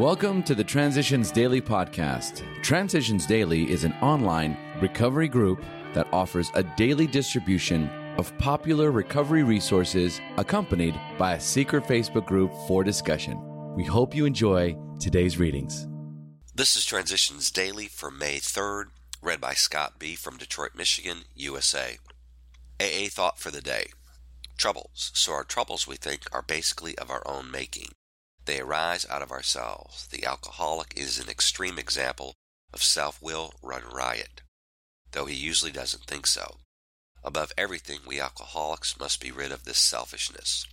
Welcome to the Transitions Daily podcast. Transitions Daily is an online recovery group that offers a daily distribution of popular recovery resources accompanied by a secret Facebook group for discussion. We hope you enjoy today's readings. This is Transitions Daily for May 3rd, read by Scott B. from Detroit, Michigan, USA. AA Thought for the Day Troubles. So, our troubles, we think, are basically of our own making. They arise out of ourselves. The alcoholic is an extreme example of self will run riot, though he usually doesn't think so. Above everything, we alcoholics must be rid of this selfishness.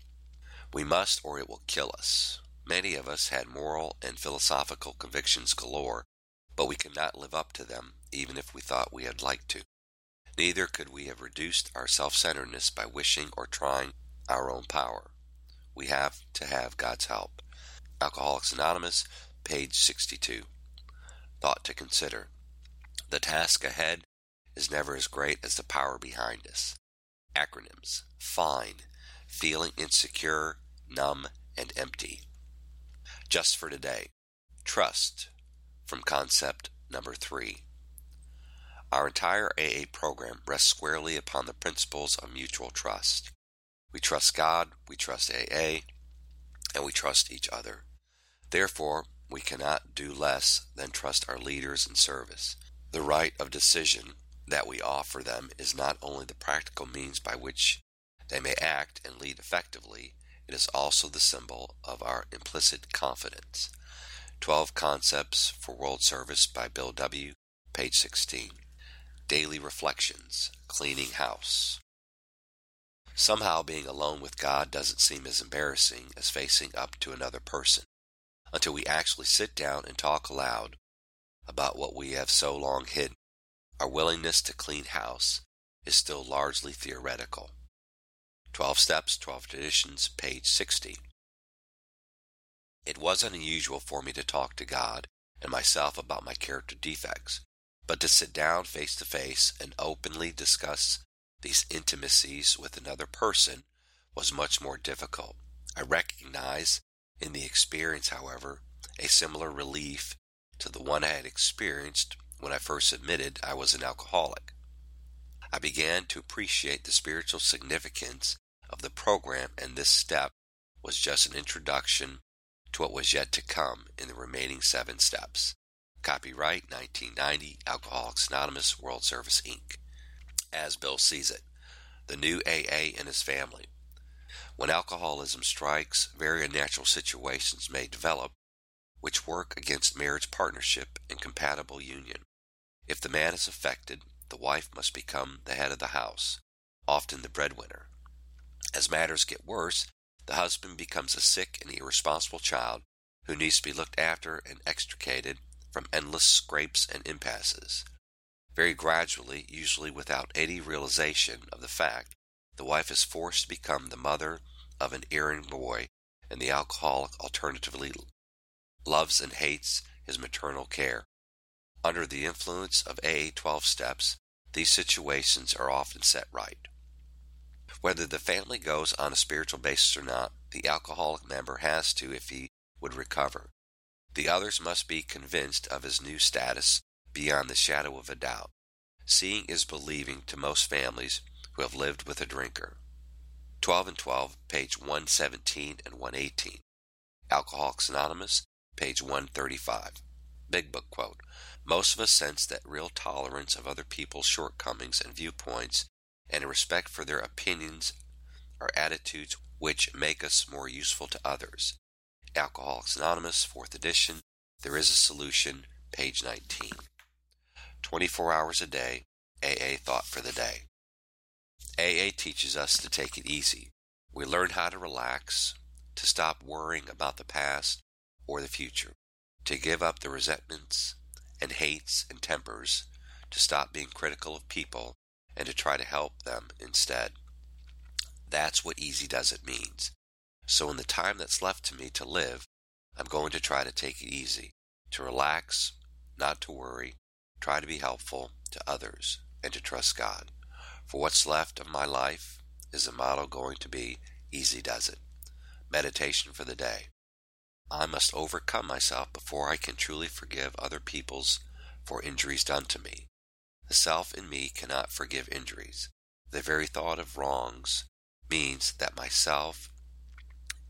We must, or it will kill us. Many of us had moral and philosophical convictions galore, but we could not live up to them, even if we thought we had liked to. Neither could we have reduced our self centeredness by wishing or trying our own power. We have to have God's help. Alcoholics Anonymous, page 62. Thought to consider. The task ahead is never as great as the power behind us. Acronyms FINE, feeling insecure, numb, and empty. Just for today. Trust, from concept number three. Our entire AA program rests squarely upon the principles of mutual trust. We trust God, we trust AA, and we trust each other. Therefore, we cannot do less than trust our leaders in service. The right of decision that we offer them is not only the practical means by which they may act and lead effectively, it is also the symbol of our implicit confidence. 12 Concepts for World Service by Bill W., page 16. Daily Reflections Cleaning House. Somehow being alone with God doesn't seem as embarrassing as facing up to another person until we actually sit down and talk aloud about what we have so long hidden. Our willingness to clean house is still largely theoretical. 12 Steps, 12 Traditions, page 60. It wasn't unusual for me to talk to God and myself about my character defects, but to sit down face to face and openly discuss these intimacies with another person was much more difficult. I recognize in the experience, however, a similar relief to the one I had experienced when I first admitted I was an alcoholic. I began to appreciate the spiritual significance of the program, and this step was just an introduction to what was yet to come in the remaining seven steps. Copyright 1990 Alcoholics Anonymous World Service Inc. As Bill sees it, the new AA and his family. When alcoholism strikes, very unnatural situations may develop which work against marriage partnership and compatible union. If the man is affected, the wife must become the head of the house, often the breadwinner. As matters get worse, the husband becomes a sick and irresponsible child who needs to be looked after and extricated from endless scrapes and impasses. Very gradually, usually without any realization of the fact, the wife is forced to become the mother of an erring boy, and the alcoholic alternatively loves and hates his maternal care. Under the influence of AA 12 steps, these situations are often set right. Whether the family goes on a spiritual basis or not, the alcoholic member has to if he would recover. The others must be convinced of his new status beyond the shadow of a doubt. Seeing is believing to most families who have lived with a drinker. 12 and 12, page 117 and 118. Alcoholics Anonymous, page 135. Big Book quote Most of us sense that real tolerance of other people's shortcomings and viewpoints and a respect for their opinions are attitudes which make us more useful to others. Alcoholics Anonymous, 4th edition. There is a solution, page 19. 24 hours a day, AA Thought for the Day. AA teaches us to take it easy. We learn how to relax, to stop worrying about the past or the future, to give up the resentments and hates and tempers, to stop being critical of people, and to try to help them instead. That's what easy does it means. So, in the time that's left to me to live, I'm going to try to take it easy, to relax, not to worry, try to be helpful to others, and to trust God. For what's left of my life is the motto going to be easy does it. Meditation for the day. I must overcome myself before I can truly forgive other people's for injuries done to me. The self in me cannot forgive injuries. The very thought of wrongs means that myself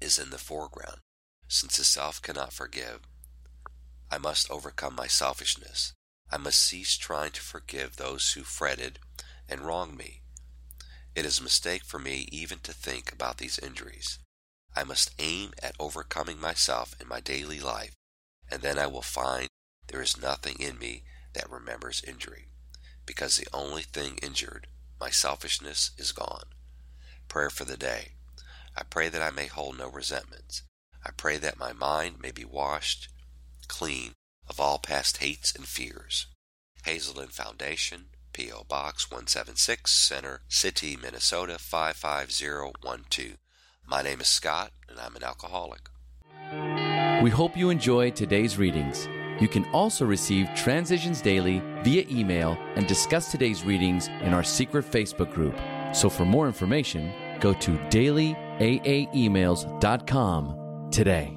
is in the foreground. Since the self cannot forgive, I must overcome my selfishness. I must cease trying to forgive those who fretted and wronged me. It is a mistake for me even to think about these injuries. I must aim at overcoming myself in my daily life, and then I will find there is nothing in me that remembers injury, because the only thing injured, my selfishness, is gone. Prayer for the day. I pray that I may hold no resentments. I pray that my mind may be washed clean of all past hates and fears. Hazelden Foundation, P.O. Box 176, Center City, Minnesota 55012. My name is Scott, and I'm an alcoholic. We hope you enjoyed today's readings. You can also receive Transitions Daily via email and discuss today's readings in our secret Facebook group. So for more information, go to dailyaaemails.com today